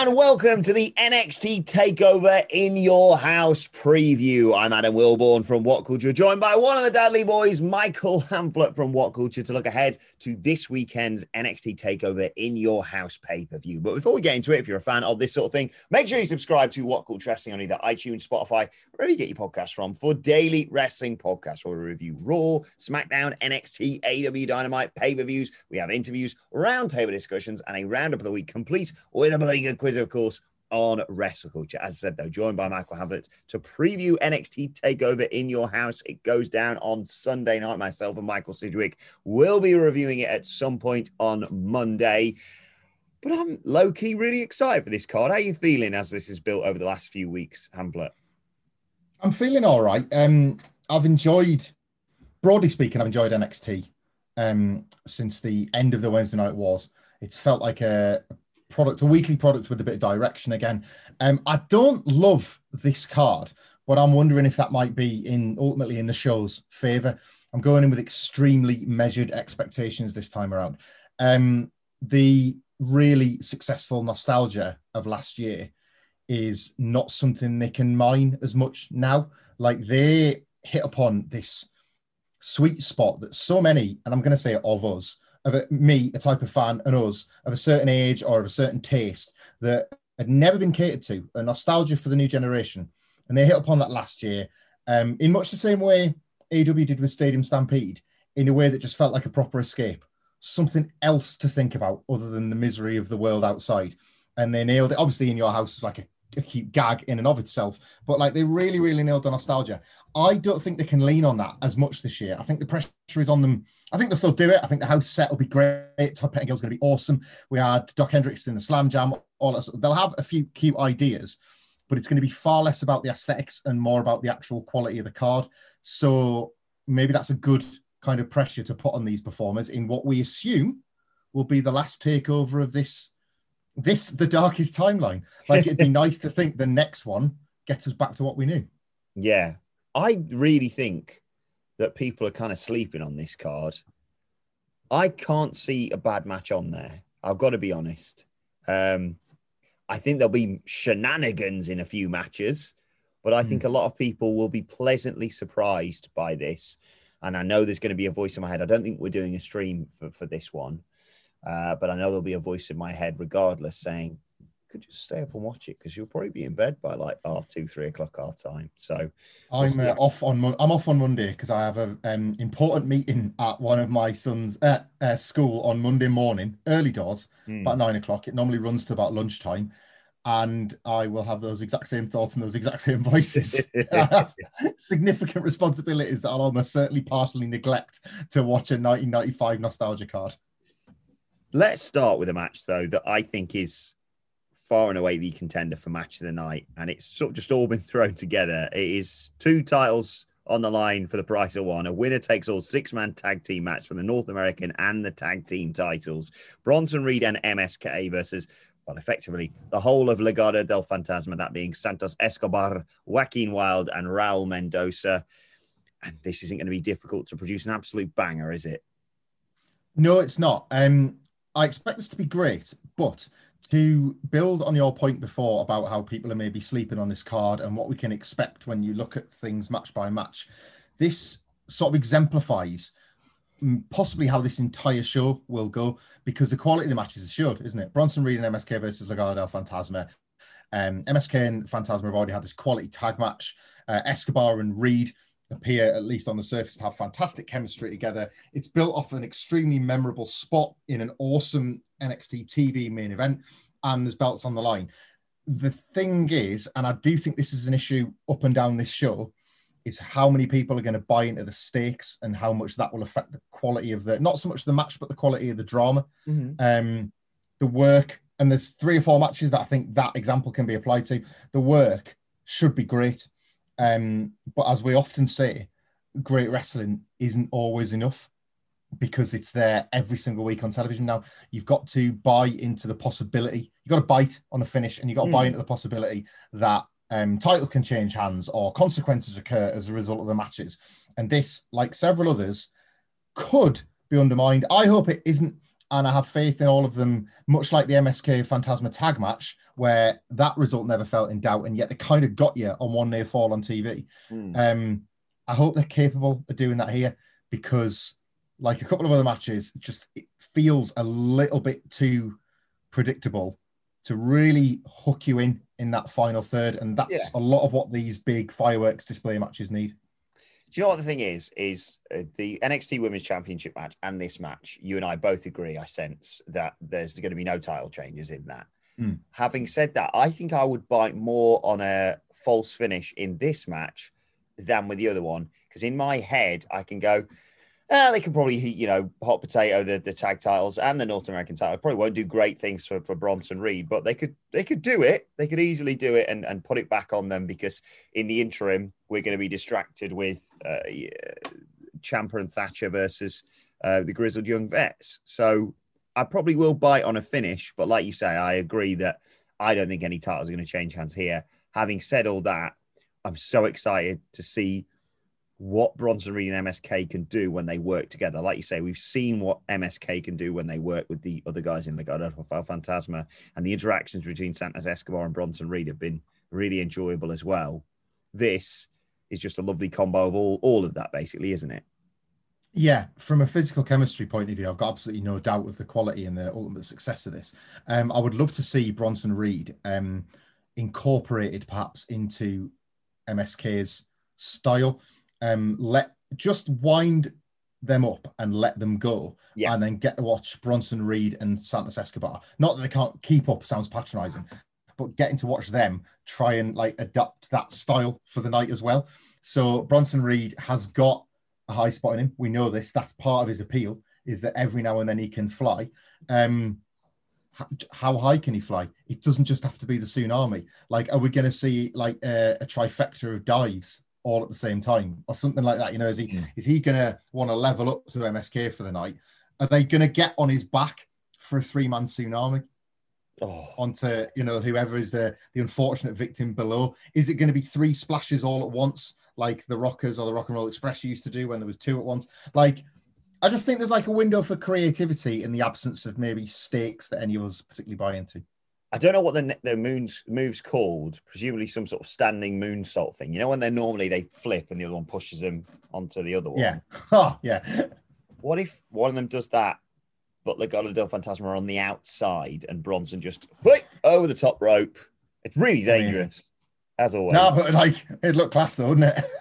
and welcome to the NXT Takeover in Your House preview. I'm Adam Wilbourn from What Culture, joined by one of the Dudley boys, Michael Hamflett from What Culture, to look ahead to this weekend's NXT Takeover in Your House pay per view. But before we get into it, if you're a fan of this sort of thing, make sure you subscribe to What Culture Wrestling on either iTunes, Spotify, wherever you get your podcasts from, for daily wrestling podcasts where we review Raw, SmackDown, NXT, AEW Dynamite pay per views. We have interviews, roundtable discussions, and a roundup of the week complete with a bloody good quiz, of course, on Wrestle Culture. As I said, though, joined by Michael Hamlet to preview NXT TakeOver in your house. It goes down on Sunday night. Myself and Michael Sidgwick will be reviewing it at some point on Monday. But I'm low key really excited for this card. How are you feeling as this is built over the last few weeks, Hamlet? I'm feeling all right. Um, I've enjoyed, broadly speaking, I've enjoyed NXT um, since the end of the Wednesday night wars. It's felt like a product, a weekly product with a bit of direction again. Um, I don't love this card, but I'm wondering if that might be in ultimately in the show's favor. I'm going in with extremely measured expectations this time around. Um, the really successful nostalgia of last year is not something they can mine as much now. Like they hit upon this sweet spot that so many, and I'm going to say of us, of a, me, a type of fan, and us of a certain age or of a certain taste that had never been catered to, a nostalgia for the new generation. And they hit upon that last year um, in much the same way AEW did with Stadium Stampede, in a way that just felt like a proper escape, something else to think about other than the misery of the world outside. And they nailed it. Obviously, in your house was like a, a cute gag in and of itself, but like they really, really nailed the nostalgia. I don't think they can lean on that as much this year. I think the pressure is on them. I think they'll still do it. I think the house set will be great. Todd Pettingill's going to be awesome. We had Doc Hendrix in the Slam Jam. All that. They'll have a few cute ideas, but it's going to be far less about the aesthetics and more about the actual quality of the card. So maybe that's a good kind of pressure to put on these performers in what we assume will be the last takeover of this this the darkest timeline. Like it'd be nice to think the next one gets us back to what we knew. Yeah, I really think that people are kind of sleeping on this card. I can't see a bad match on there. I've got to be honest. Um, I think there'll be shenanigans in a few matches, but I think a lot of people will be pleasantly surprised by this. And I know there's going to be a voice in my head. I don't think we're doing a stream for, for this one, uh, but I know there'll be a voice in my head regardless saying, could just stay up and watch it because you'll probably be in bed by like half two, three o'clock our time. So I'm uh, off on Mon- I'm off on Monday because I have an um, important meeting at one of my son's uh, uh, school on Monday morning, early doors, Hmm. about nine o'clock. It normally runs to about lunchtime, and I will have those exact same thoughts and those exact same voices. Significant responsibilities that I'll almost certainly partially neglect to watch a 1995 nostalgia card. Let's start with a match though that I think is far and away the contender for match of the night, and it's sort of just all been thrown together. It is two titles on the line for the price of one. A winner takes all six man tag team match for the North American and the tag team titles. Bronson Reed and MSK versus, well, effectively the whole of Legado del Fantasma, that being Santos Escobar, Joaquin Wilde, and Raul Mendoza. and this isn't going to be difficult to produce an absolute banger, is it? No, it's not. Um, I expect this to be great, but to build on your point before about how people are maybe sleeping on this card and what we can expect when you look at things match by match, this sort of exemplifies possibly how this entire show will go because the quality of the matches is showed, isn't it? Bronson Reed and MSK versus Legado del Fantasma. Um, MSK and Fantasma have already had this quality tag match. Uh, Escobar and Reed appear, at least on the surface, to have fantastic chemistry together. It's built off an extremely memorable spot in an awesome NXT TV main event, and there's belts on the line. The thing is, and I do think this is an issue up and down this show, is how many people are going to buy into the stakes and how much that will affect the quality of the not so much the match, but the quality of the drama, Mm-hmm. um, the work. And there's three or four matches that I think that example can be applied to. The work should be great. Um, but as we often say, great wrestling isn't always enough because it's there every single week on television now. You've got to buy into the possibility. You've got to bite on a finish and you've got to buy Mm. into the possibility that um, titles can change hands or consequences occur as a result of the matches. And this, like several others, could be undermined. I hope it isn't. And I have faith in all of them, much like the MSK Fantasma tag match, where that result never felt in doubt, and yet they kind of got you on one near fall on TV. Mm. Um, I hope they're capable of doing that here because, like a couple of other matches, just it feels a little bit too predictable to really hook you in in that final third, and that's Yeah. a lot of what these big fireworks display matches need. Do you know what the thing is? Is uh, the NXT Women's Championship match and this match? You and I both agree. I sense that there's going to be no title changes in that. Hmm. Having said that, I think I would bite more on a false finish in this match than with the other one because in my head I can go. Uh, they could probably, you know, hot potato the, the tag titles and the North American title. Probably won't do great things for, for Bronson Reed, but they could they could do it. They could easily do it and, and put it back on them because in the interim we're going to be distracted with uh, yeah, Ciampa and Thatcher versus uh, the grizzled young vets. So I probably will bite on a finish, but like you say, I agree that I don't think any titles are going to change hands here. Having said all that, I'm so excited to see what Bronson Reed and MSK can do when they work together. Like you say, we've seen what MSK can do when they work with the other guys in the Legado del Fantasma, and the interactions between Santos Escobar and Bronson Reed have been really enjoyable as well. This is just a lovely combo of all all of that, basically, isn't it? Yeah, from a physical chemistry point of view, I've got absolutely no doubt of the quality and the ultimate success of this. Um, I would love to see Bronson Reed um, incorporated perhaps into MSK's style. Um, let just wind them up and let them go, Yeah. and then get to watch Bronson Reed and Santos Escobar. Not that they can't keep up, sounds patronizing, but getting to watch them try and like adapt that style for the night as well. So Bronson Reed has got a high spot in him. We know this. That's part of his appeal is that every now and then he can fly. Um, how high can he fly? It doesn't just have to be the tsunami. Like, are we going to see like a, a trifecta of dives all at the same time, or something like that? You know, is he Mm. is he going to want to level up to MSK for the night? Are they going to get on his back for a three man tsunami? Oh, onto you know whoever is the the unfortunate victim below is it going to be three splashes all at once like the rockers or the rock and roll express used to do when there was two at once like i just think there's like a window for creativity in the absence of maybe stakes that any of us particularly buy into I don't know what the the moon's move's called. Presumably some sort of standing moonsault thing. You know when they're normally they flip and the other one pushes them onto the other one. yeah oh, yeah What if one of them does that, but Legado del Fantasma are on the outside and Bronson just wait over the top rope? It's really dangerous, as always. no but like it'd look class though wouldn't it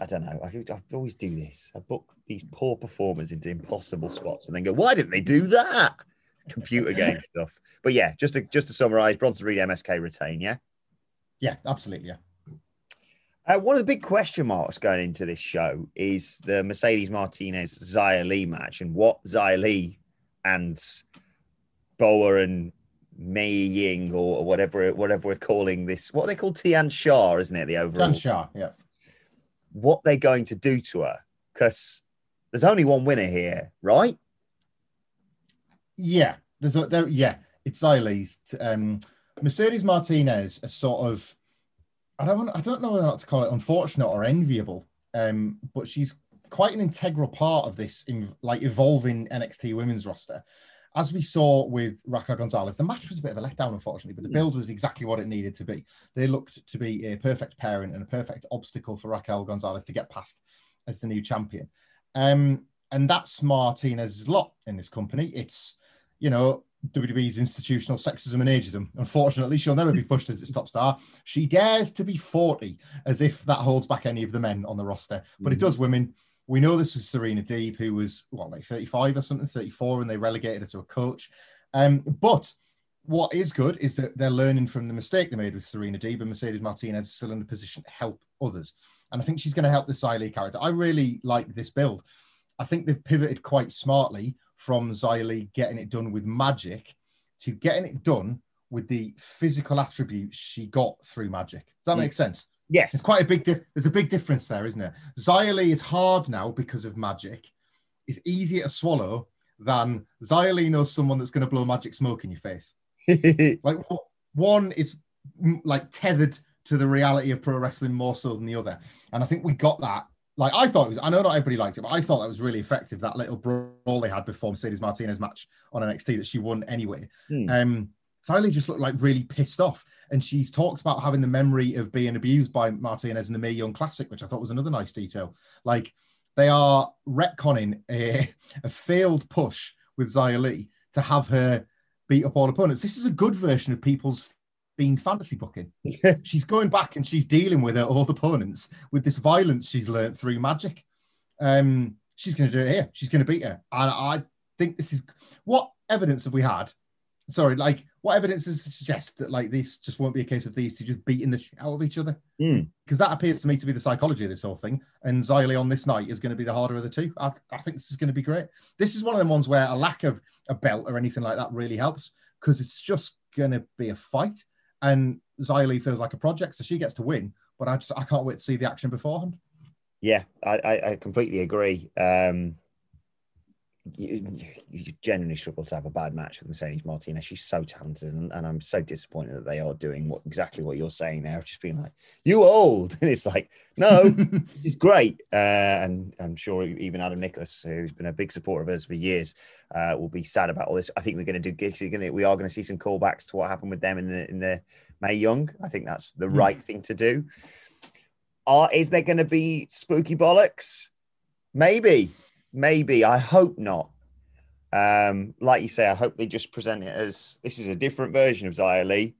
I don't know. I, I always do this. I book these poor performers into impossible spots and then go, why didn't they do that? Computer game stuff. But yeah, just to just to summarize, Bronson Reed MSK retain, yeah. yeah absolutely yeah Uh, one of the big question marks going into this show is the Mercedes Martinez Xia Li match and what Xia Li and Boa and Mei Ying or, whatever whatever we're calling this. What they call Tian Sha, isn't it? The overall Tian Sha, yeah what they're going to do to her because there's only one winner here, right? Yeah, there's a there. Yeah, it's Xia Li's. Um, Mercedes Martinez, a sort of, I don't want, I don't know whether not to call it unfortunate or enviable um, but she's quite an integral part of this, in, like evolving NXT women's roster. As we saw with Raquel Gonzalez, the match was a bit of a letdown, unfortunately, but the build was exactly what it needed to be. They looked to be a perfect pairing and a perfect obstacle for Raquel Gonzalez to get past as the new champion. Um, and that's Martinez's lot in this company. It's, you know, WWE's institutional sexism and ageism. Unfortunately, she'll never be pushed as its top star. She dares to be 40, as if that holds back any of the men on the roster, but it does women. We know this was Serena Deeb, who was what, like 35 or something, 34, and they relegated her to a coach. Um, but what is good is that they're learning from the mistake they made with Serena Deeb, and Mercedes Martinez is still in a position to help others. And I think she's going to help the Xia Li character. I really like this build. I think they've pivoted quite smartly from Xia Li getting it done with magic to getting it done with the physical attributes she got through magic. Does that make sense? Yes. It's quite a big dif- there's a big difference there, isn't there? Xia Li is hard now because of magic. It's easier to swallow than Xia Li knows someone that's going to blow magic smoke in your face. Like one is like tethered to the reality of pro wrestling more so than the other, and I think we got that. Like I thought it was. I know not everybody liked it, but I thought that was really effective. That little brawl they had before Mercedes Martinez match on NXT that she won anyway. Hmm. Um, Xia Li just looked like really pissed off, and she's talked about having the memory of being abused by Martinez in the Mae Young Classic, which I thought was another nice detail. Like they are retconning a, a failed push with Xia Li to have her beat up all opponents. This is a good version of people's being fantasy booking. she's going back and she's dealing with her old opponents with this violence she's learned through magic. Um, she's going to do it here. She's going to beat her, and I think this is what evidence have we had? Sorry, like what evidence does suggest that like this just won't be a case of these two just beating the shit out of each other? Hmm. Because that appears to me to be the psychology of this whole thing. And Xia Li on this night is going to be the harder of the two. I, I think this is going to be great. This is one of the ones where a lack of a belt or anything like that really helps because it's just going to be a fight. And Xia Li feels like a project, so she gets to win. But I just I can't wait to see the action beforehand. Yeah, I, I, I completely agree. Um, you, you genuinely struggle to have a bad match with Mercedes Martinez. She's so talented, and, and I'm so disappointed that they are doing what exactly what you're saying there, just being like, "You old," and it's like, no, she's great. Uh, and I'm sure even Adam Nicholas, who's been a big supporter of us for years, uh, will be sad about all this. I think we're going to do gigs. We are going to see some callbacks to what happened with them in the in the Mae Young. I think that's the right thing to do. Are is there going to be spooky bollocks? Maybe, maybe. I hope not. Um, like you say, I hope they just present it as this is a different version of Xia Li.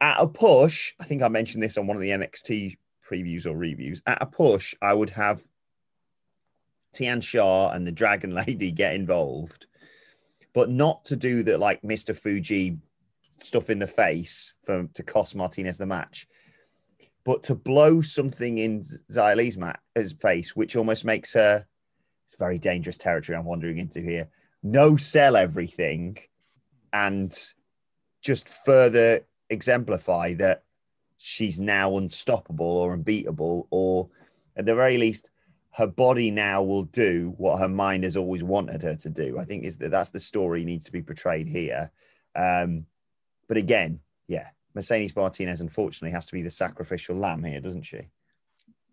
At a push, I think I mentioned this on one of the NXT previews or reviews. At a push, I would have Tian Sha and the Dragon Lady get involved, but not to do the like Mr. Fuji stuff in the face for to cost Martinez the match, but to blow something in Xia Li's his face, which almost makes her it's very dangerous territory I'm wandering into here. No sell everything and just further exemplify that she's now unstoppable or unbeatable, or at the very least, her body now will do what her mind has always wanted her to do. I think is that that's the story needs to be portrayed here. Um, but again, yeah, Mercedes Martinez unfortunately has to be the sacrificial lamb here, doesn't she?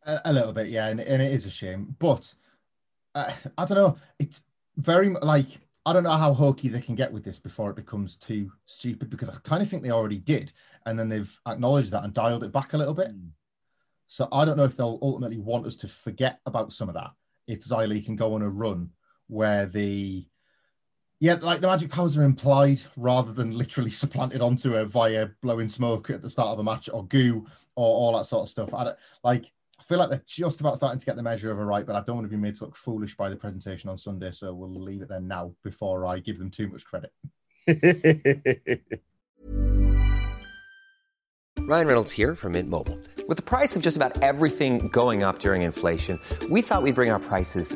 A, a little bit, yeah, and, and it is a shame. But uh, I don't know. It's very like I don't know how hokey they can get with this before it becomes too stupid because I kind of think they already did, and then they've acknowledged that and dialed it back a little bit. So I don't know if they'll ultimately want us to forget about some of that. If Xia Li can go on a run where the yeah, like the magic powers are implied rather than literally supplanted onto her via blowing smoke at the start of a match or goo or all that sort of stuff. I don't like. I feel like they're just about starting to get the measure of a right, but I don't want to be made to look foolish by the presentation on Sunday. So we'll leave it there now before I give them too much credit. Ryan Reynolds here from Mint Mobile. With the price of just about everything going up during inflation, we thought we'd bring our prices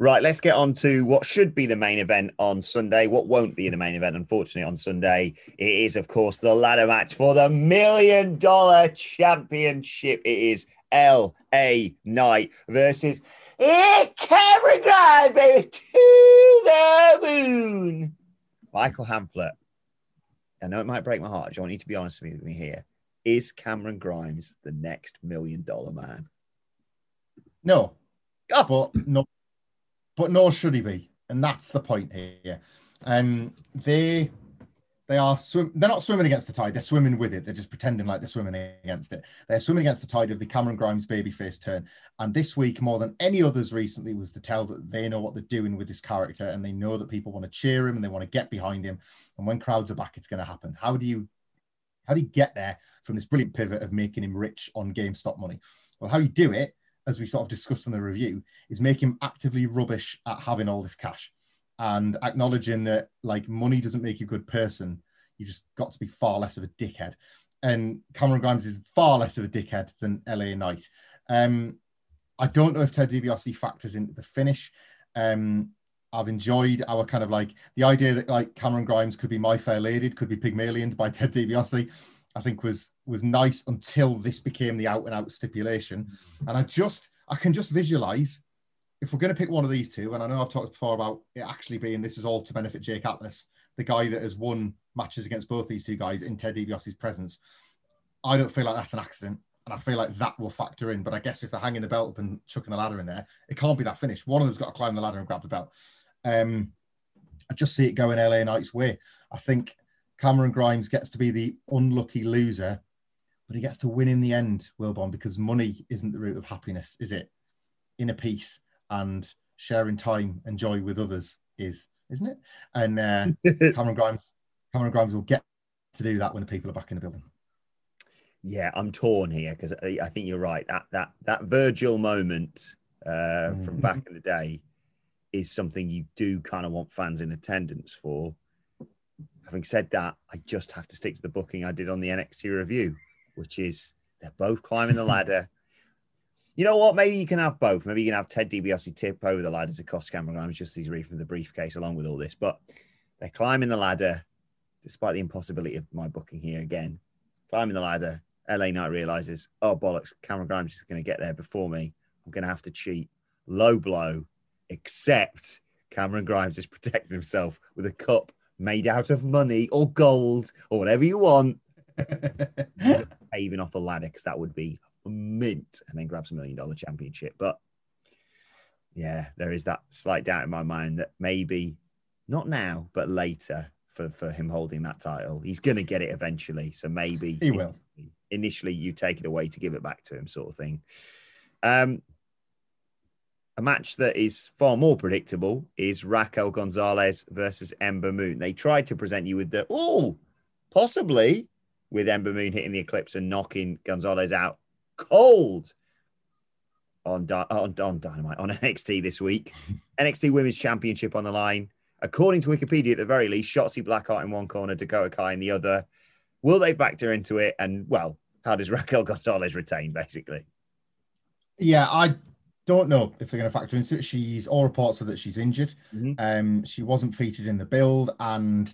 Right, let's get on to what should be the main event on Sunday. What won't be the main event, unfortunately, on Sunday. It is, of course, the ladder match for the million dollar championship. It is L.A. Knight versus Cameron Grimes, baby, to the moon. Michael Hamflett. I know it might break my heart. I want you to be honest with me here. Is Cameron Grimes the next million dollar man? No, Oh, but no, but nor should he be, and that's the point here. Um, they they are swim. They're not swimming against the tide. They're swimming with it. They're just pretending like they're swimming against it. They're swimming against the tide of the Cameron Grimes babyface turn. And this week, more than any others recently, was to tell that they know what they're doing with this character, and they know that people want to cheer him and they want to get behind him. And when crowds are back, it's going to happen. How do you how do you get there from this brilliant pivot of making him rich on GameStop money? Well, how you do it, as we sort of discussed in the review, is him actively rubbish at having all this cash and acknowledging that like money doesn't make you a good person. You just got to be far less of a dickhead. And Cameron Grimes is far less of a dickhead than LA Knight. Um, I don't know if Ted DiBiase factors into the finish. Um, I've enjoyed our kind of like the idea that like Cameron Grimes could be My Fair Lady, could be Pygmalioned by Ted DiBiase. I think was was nice until this became the out and out stipulation. And I just I can just visualize if we're going to pick one of these two, and I know I've talked before about it actually being this is all to benefit Jake Atlas, the guy that has won matches against both these two guys in Ted DiBiase's presence. I don't feel like that's an accident, and I feel like that will factor in. But I guess if they're hanging the belt up and chucking a ladder in there, it can't be that finish. One of them's got to climb the ladder and grab the belt. Um, I just see it going LA Knight's way. I think Cameron Grimes gets to be the unlucky loser, but he gets to win in the end, Wilbourn, because money isn't the root of happiness, is it? Inner peace and sharing time and joy with others is, isn't it? And uh, Cameron Grimes, Cameron Grimes will get to do that when the people are back in the building. Yeah, I'm torn here because I think you're right. That that that Virgil moment uh, from Mhm. back in the day is something you do kind of want fans in attendance for. Having said that, I just have to stick to the booking I did on the NXT review, which is they're both climbing the ladder. You know what? Maybe you can have both. Maybe you can have Ted DiBiase tip over the ladder to cost Cameron Grimes just as he's from the briefcase along with all this. But they're climbing the ladder, despite the impossibility of my booking here again. Climbing the ladder, LA Knight realizes, oh bollocks, Cameron Grimes is going to get there before me. I'm going to have to cheat. Low blow, except Cameron Grimes is protecting himself with a cup made out of money or gold or whatever you want, paving off a ladder because that would be mint and then grabs a million dollar championship. But yeah, there is that slight doubt in my mind that maybe not now, but later for, for him holding that title. He's going to get it eventually. So maybe He will. initially you take it away to give it back to him, sort of thing. Um, a match that is far more predictable is Raquel Gonzalez versus Ember Moon. They tried to present you with the, oh, possibly with Ember Moon hitting the Eclipse and knocking Gonzalez out cold on, on, on Dynamite, on NXT this week. NXT Women's Championship on the line. According to Wikipedia, at the very least, Shotzi Blackheart in one corner, Dakota Kai in the other. Will they factor into it? And, well, how does Raquel Gonzalez retain, basically? Yeah, I don't know if they're going to factor into it. She's all reports are that she's injured. Mm-hmm. Um, she wasn't featured in the build, and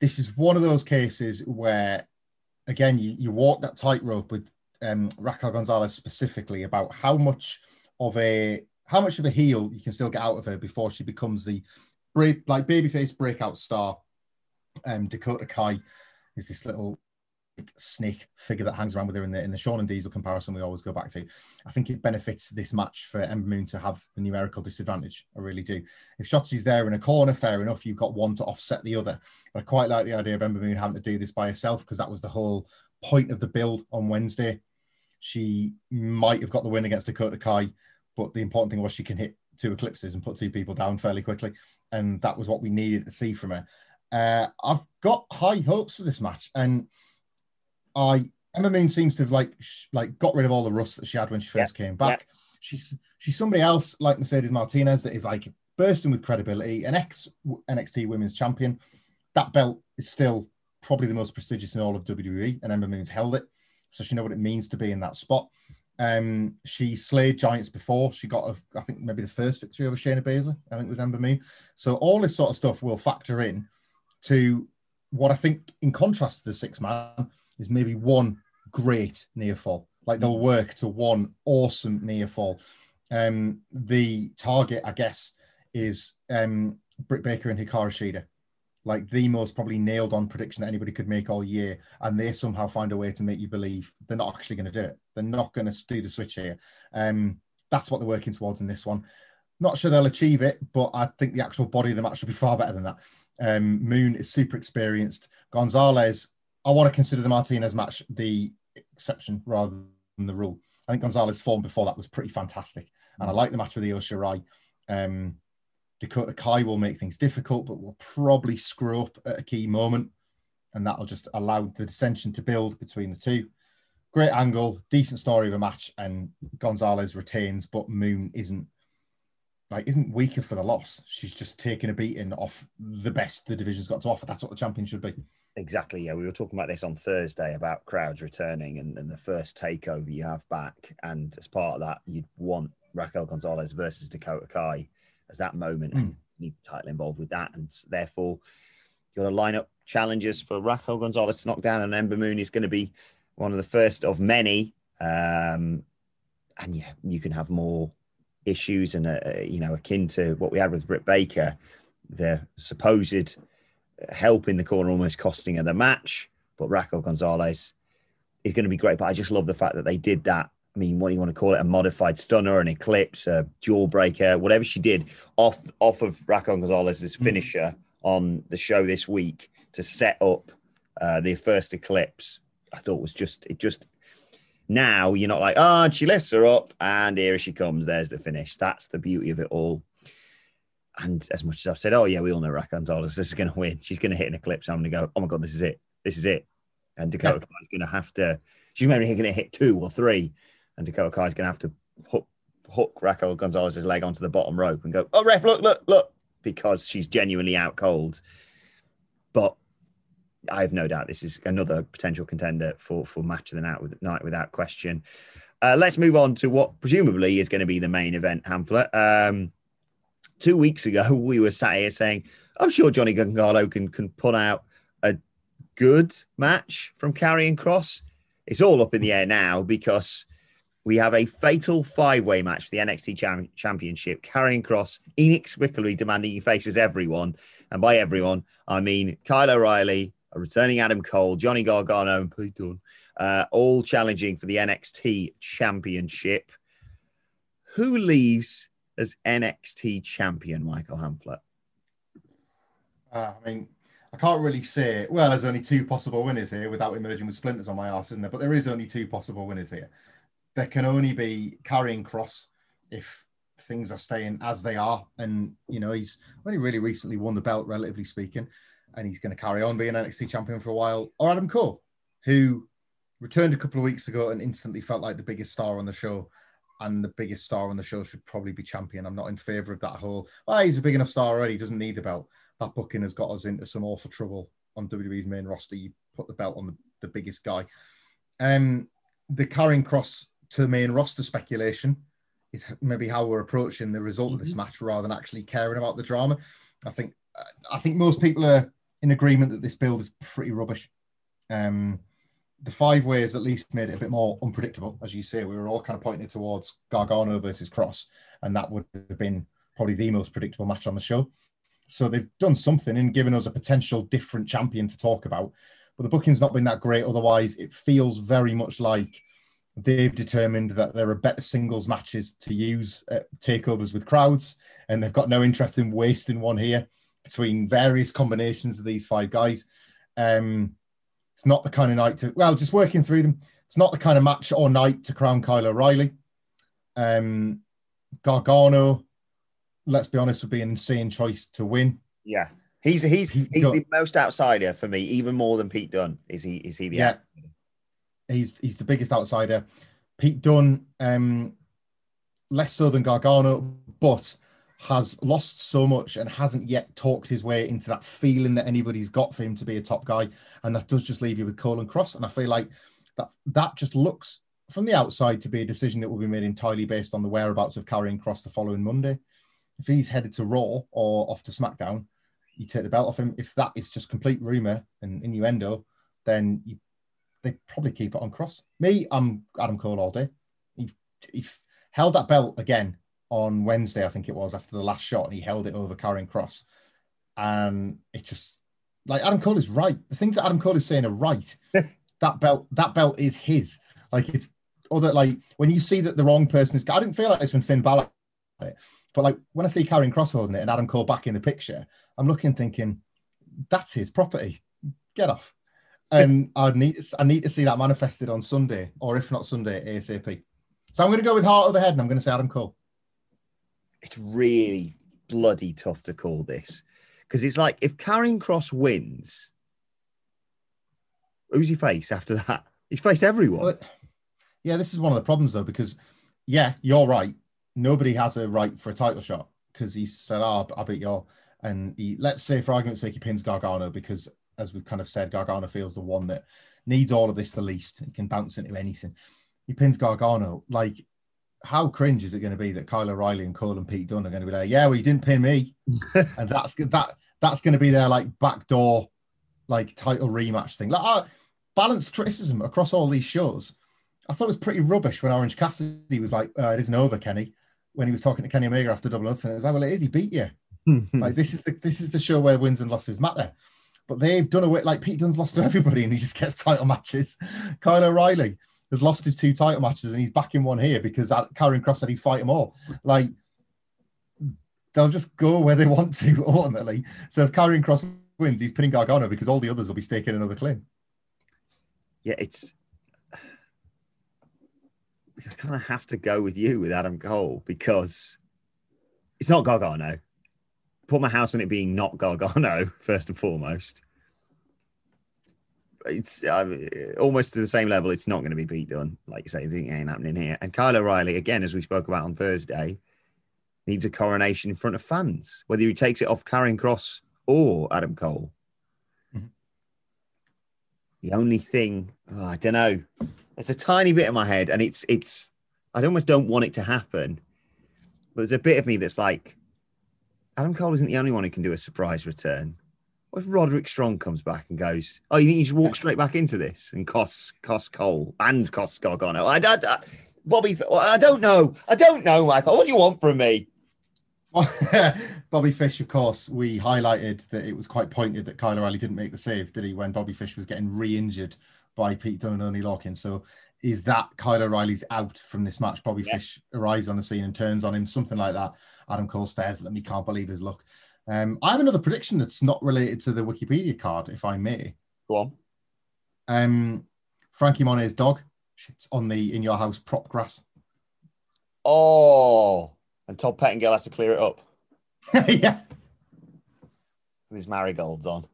this is one of those cases where, again, you, you walk that tightrope with um, Raquel Gonzalez specifically about how much of a how much of a heel you can still get out of her before she becomes the break, like babyface breakout star. Um, Dakota Kai is this little snake figure that hangs around with her in the in the Shawn and Diesel comparison we always go back to. I think it benefits this match for Ember Moon to have the numerical disadvantage. I really do. If Shotzi's there in a corner, fair enough. You've got one to offset the other. But I quite like the idea of Ember Moon having to do this by herself because that was the whole point of the build on Wednesday. She might have got the win against Dakota Kai, but the important thing was she can hit two eclipses and put two people down fairly quickly, and that was what we needed to see from her. Uh, I've got high hopes for this match, and I Ember Moon seems to have like sh- like got rid of all the rust that she had when she first yeah. came back. Yeah. She's she's somebody else like Mercedes Martinez that is like bursting with credibility, an ex NXT Women's Champion. That belt is still probably the most prestigious in all of WWE, and Ember Moon's held it, so she know what it means to be in that spot. Um, she slayed giants before. She got, a, I think, maybe the first victory over Shayna Baszler. I think it was Ember Moon. So all this sort of stuff will factor in to what I think, in contrast to the six man, is maybe one great near fall. Like they'll work to one awesome near fall. Um, the target, I guess, is um, Britt Baker and Hikaru Shida. Like the most probably nailed on prediction that anybody could make all year. And they somehow find a way to make you believe they're not actually going to do it. They're not going to do the switch here. Um, that's what they're working towards in this one. Not sure they'll achieve it, but I think the actual body of the match should be far better than that. Um, Moon is super experienced. Gonzalez I want to consider the Martinez match the exception rather than the rule. I think Gonzalez's form before that was pretty fantastic, and I like the match with Io Shirai. Um, Dakota Kai will make things difficult, but will probably screw up at a key moment, and that'll just allow the dissension to build between the two. Great angle, decent story of a match, and Gonzalez retains, but Moon isn't like isn't weaker for the loss. She's just taking a beating off the best the division's got to offer. That's what the champion should be. Exactly. Yeah, we were talking about this on Thursday about crowds returning and, and the first takeover you have back, and as part of that, you'd want Raquel Gonzalez versus Dakota Kai as that moment, mm. and need the title involved with that, and therefore you got to line up challenges for Raquel Gonzalez to knock down, and Ember Moon is going to be one of the first of many. Um, and yeah, you can have more issues and uh, you know akin to what we had with Britt Baker, the supposed help in the corner almost costing her the match. But Raquel Gonzalez is going to be great. But I just love the fact that they did that. I mean, what do you want to call it? A modified stunner, an eclipse, a jawbreaker, whatever she did off off of Raquel Gonzalez's hmm. finisher mm. on the show this week to set up uh, the first eclipse. I thought was just it just now you're not like oh and she lifts her up and here she comes. There's the finish. That's the beauty of it all. And as much as I've said, oh yeah, we all know Raquel Gonzalez, this is going to win. She's going to hit an eclipse. I'm going to go, oh my god, this is it. This is it. And Dakota yeah. Kai is going to have to. She's maybe going to hit two or three, and Dakota Kai is going to have to hook hook Raquel Gonzalez's leg onto the bottom rope and go, oh ref, look, look, look, because she's genuinely out cold. But I have no doubt this is another potential contender for for match of the night, with, night without question. Uh, let's move on to what presumably is going to be the main event, Hamlet. Um, two weeks ago, we were sat here saying, I'm sure Johnny Gargano can, can put out a good match from Karrion Kross." It's all up in the air now because we have a fatal five way match for the NXT Cham- Championship. Karrion Kross inexplicably demanding he faces everyone. And by everyone, I mean Kyle O'Reilly, a returning Adam Cole, Johnny Gargano, and Pete Dunne, uh, all challenging for the NXT Championship. Who leaves as NXT champion, Michael Hamflett? Uh, I mean, I can't really say. Well, there's only two possible winners here without emerging with splinters on my ass, isn't there? But there is only two possible winners here. There can only be Karrion Kross if things are staying as they are. And, you know, he's only really recently won the belt, relatively speaking, and he's going to carry on being NXT champion for a while. Or Adam Cole, who returned a couple of weeks ago and instantly felt like the biggest star on the show. And the biggest star on the show should probably be champion. I'm not in favor of that whole, oh, he's a big enough star already, he doesn't need the belt. That booking has got us into some awful trouble on WWE's main roster. You put the belt on the, the biggest guy. Um, the Karrion Kross to the main roster speculation is maybe how we're approaching the result mm-hmm. of this mm-hmm. match rather than actually caring about the drama. I think I think most people are in agreement that this build is pretty rubbish. Um, the five ways at least made it a bit more unpredictable, as you say. We were all kind of pointing towards Gargano versus Kross, and that would have been probably the most predictable match on the show. So they've done something in giving us a potential different champion to talk about. But the booking's not been that great. Otherwise, it feels very much like they've determined that there are better singles matches to use at takeovers with crowds, and they've got no interest in wasting one here between various combinations of these five guys. Um, it's not the kind of night to, well, just working through them. It's not the kind of match or night to crown Kyle O'Reilly. Um, Gargano, let's be honest, would be an insane choice to win. Yeah. He's he's he's the most outsider for me, even more than Pete Dunne. Is he? Is he the? Yeah, he's he's the biggest outsider. Pete Dunne, um, less so than Gargano, but has lost so much and hasn't yet talked his way into that feeling that anybody's got for him to be a top guy. And that does just leave you with Cole and Kross. And I feel like that that just looks from the outside to be a decision that will be made entirely based on the whereabouts of Karrion Kross the following Monday. If he's headed to Raw or off to SmackDown, you take the belt off him. If that is just complete rumor and innuendo, then you, they probably keep it on Kross. Me, I'm Adam Cole all day. He held that belt again on Wednesday, I think it was, after the last shot, and he held it over Karrion Kross. And it just like Adam Cole is right. The things that Adam Cole is saying are right. that belt, that belt is his. Like it's other like when you see that the wrong person is. I didn't feel like this when Finn Balor, it, but like when I see Karrion Kross holding it and Adam Cole back in the picture, I'm looking thinking that's his property. Get off. And I need I need to see that manifested on Sunday, or if not Sunday, ASAP. So I'm going to go with heart over head, and I'm going to say Adam Cole it's really bloody tough to call this because it's like if Karrion Kross wins, who's he face after that? He's faced everyone. Yeah, this is one of the problems though, because yeah, you're right. Nobody has a right for a title shot because he said, "Oh, I beat you," and he let's say for argument's sake he pins Gargano because, as we've kind of said, Gargano feels the one that needs all of this the least. He can bounce into anything. He pins Gargano like how cringe is it going to be that Kyle O'Reilly and Cole and Pete Dunne are going to be like, yeah, well, you didn't pin me, and that's that that's going to be their like backdoor like title rematch thing. Like uh, balanced criticism across all these shows. I thought it was pretty rubbish when Orange Cassidy was like, uh, "It isn't over, Kenny," when he was talking to Kenny Omega after Double Nothing. It was like, "Well, it is. He beat you. like this is the this is the show where wins and losses matter." But they've done away like Pete Dunne's lost to everybody, and he just gets title matches. Kyle O'Reilly has lost his two title matches and he's back in one here because Karrion Kross said he'd fight them all. Like they'll just go where they want to ultimately. So if Karrion Kross wins, he's pinning Gargano because all the others will be staking another claim. Yeah, it's. I kind of have to go with you with Adam Cole because it's not Gargano. Put my house on it being not Gargano first and foremost it's uh, almost to the same level. It's not going to be Pete Dunne, like you say. It ain't happening here. And Kyle O'Reilly, again, as we spoke about on Thursday, needs a coronation in front of fans, whether he takes it off Karrion Kross or Adam Cole. Mm-hmm. The only thing, oh, I don't know. There's a tiny bit in my head, and it's it's. I almost don't want it to happen, but there's a bit of me that's like, Adam Cole isn't the only one who can do a surprise return. What if Roderick Strong comes back and goes, "Oh, you think you should walk straight back into this and cost cost Cole and cost Gargano?" I, I, I, Bobby, I don't know. I don't know, Michael. What do you want from me? Bobby Fish, of course, we highlighted that it was quite pointed that Kyle O'Reilly didn't make the save, did he, when Bobby Fish was getting re-injured by Pete Dunne and Oney Lorcan. So is that Kyle O'Reilly's out from this match? Bobby yeah. Fish arrives on the scene and turns on him, something like that. Adam Cole stares at him. He can't believe his luck. Um, I have another prediction that's not related to the Wikipedia card, if I may. Go on. Um, Frankie Monet's dog shits on the in your house prop grass. Oh, And Todd Pettingill has to clear it up yeah. with his marigolds on.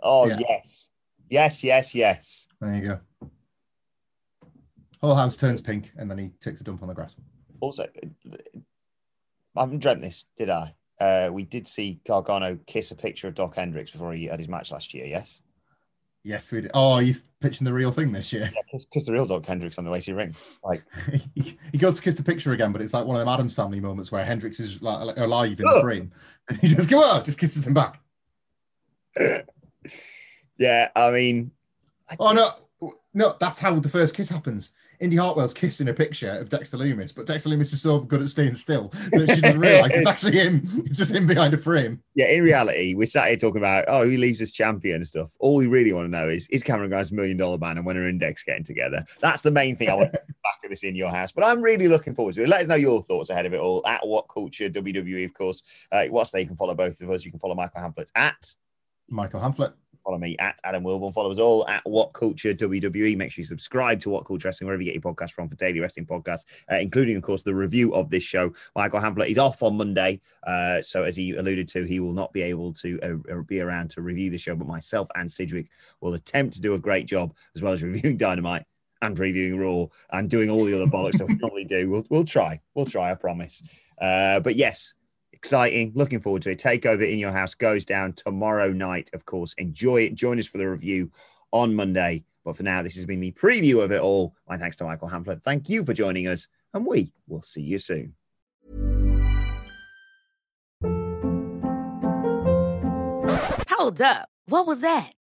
Oh, Yeah. yes. Yes, yes, yes. There you go. Whole house turns pink and then he takes a dump on the grass. Also, I haven't dreamt this, did I? Uh, we did see Gargano kiss a picture of Doc Hendrix before he had his match last year, yes? Yes, we did. Oh, he's pitching the real thing this year. Yeah, kiss, kiss the real Doc Hendrix on the way to the ring. Like, he he goes to kiss the picture again, but it's like one of them Addams family moments where Hendrix is like, like alive in the frame. And he just go, oh, just kisses him back. yeah, I mean, I Oh no, no, that's how the first kiss happens. Indi Hartwell's kissing a picture of Dexter Loomis, but Dexter Loomis is so good at staying still that she doesn't realize it's actually him. It's just him behind a frame. yeah, in reality, we're sat here talking about, oh, who leaves as champion and stuff. All we really want to know is, is Cameron Grimes million dollar man and when are Index getting together? That's the main thing I want to back of this in your house. But I'm really looking forward to it. Let us know your thoughts ahead of it all at What Culture WWE, of course. Uh, what's there? You can follow both of us. You can follow Michael Hamflett at Michael Hamflett. Follow me at Adam Wilbourn. Follow us all at What Culture WWE. Make sure you subscribe to What Culture Wrestling wherever you get your podcast from for daily wrestling podcasts, uh, including, of course, the review of this show. Michael Hamflett is off on Monday, uh, so as he alluded to, he will not be able to uh, be around to review the show. But myself and Sidgwick will attempt to do a great job as well as reviewing Dynamite and previewing Raw and doing all the other bollocks that we normally do. We'll, we'll try. We'll try. I promise. Uh, but yes, exciting. Looking forward to it. Takeover in your house goes down tomorrow night, of course. Enjoy it. Join us for the review on Monday. But for now, this has been the preview of it all. My thanks to Michael Hamflett. Thank you for joining us, and we will see you soon. Hold up. What was that?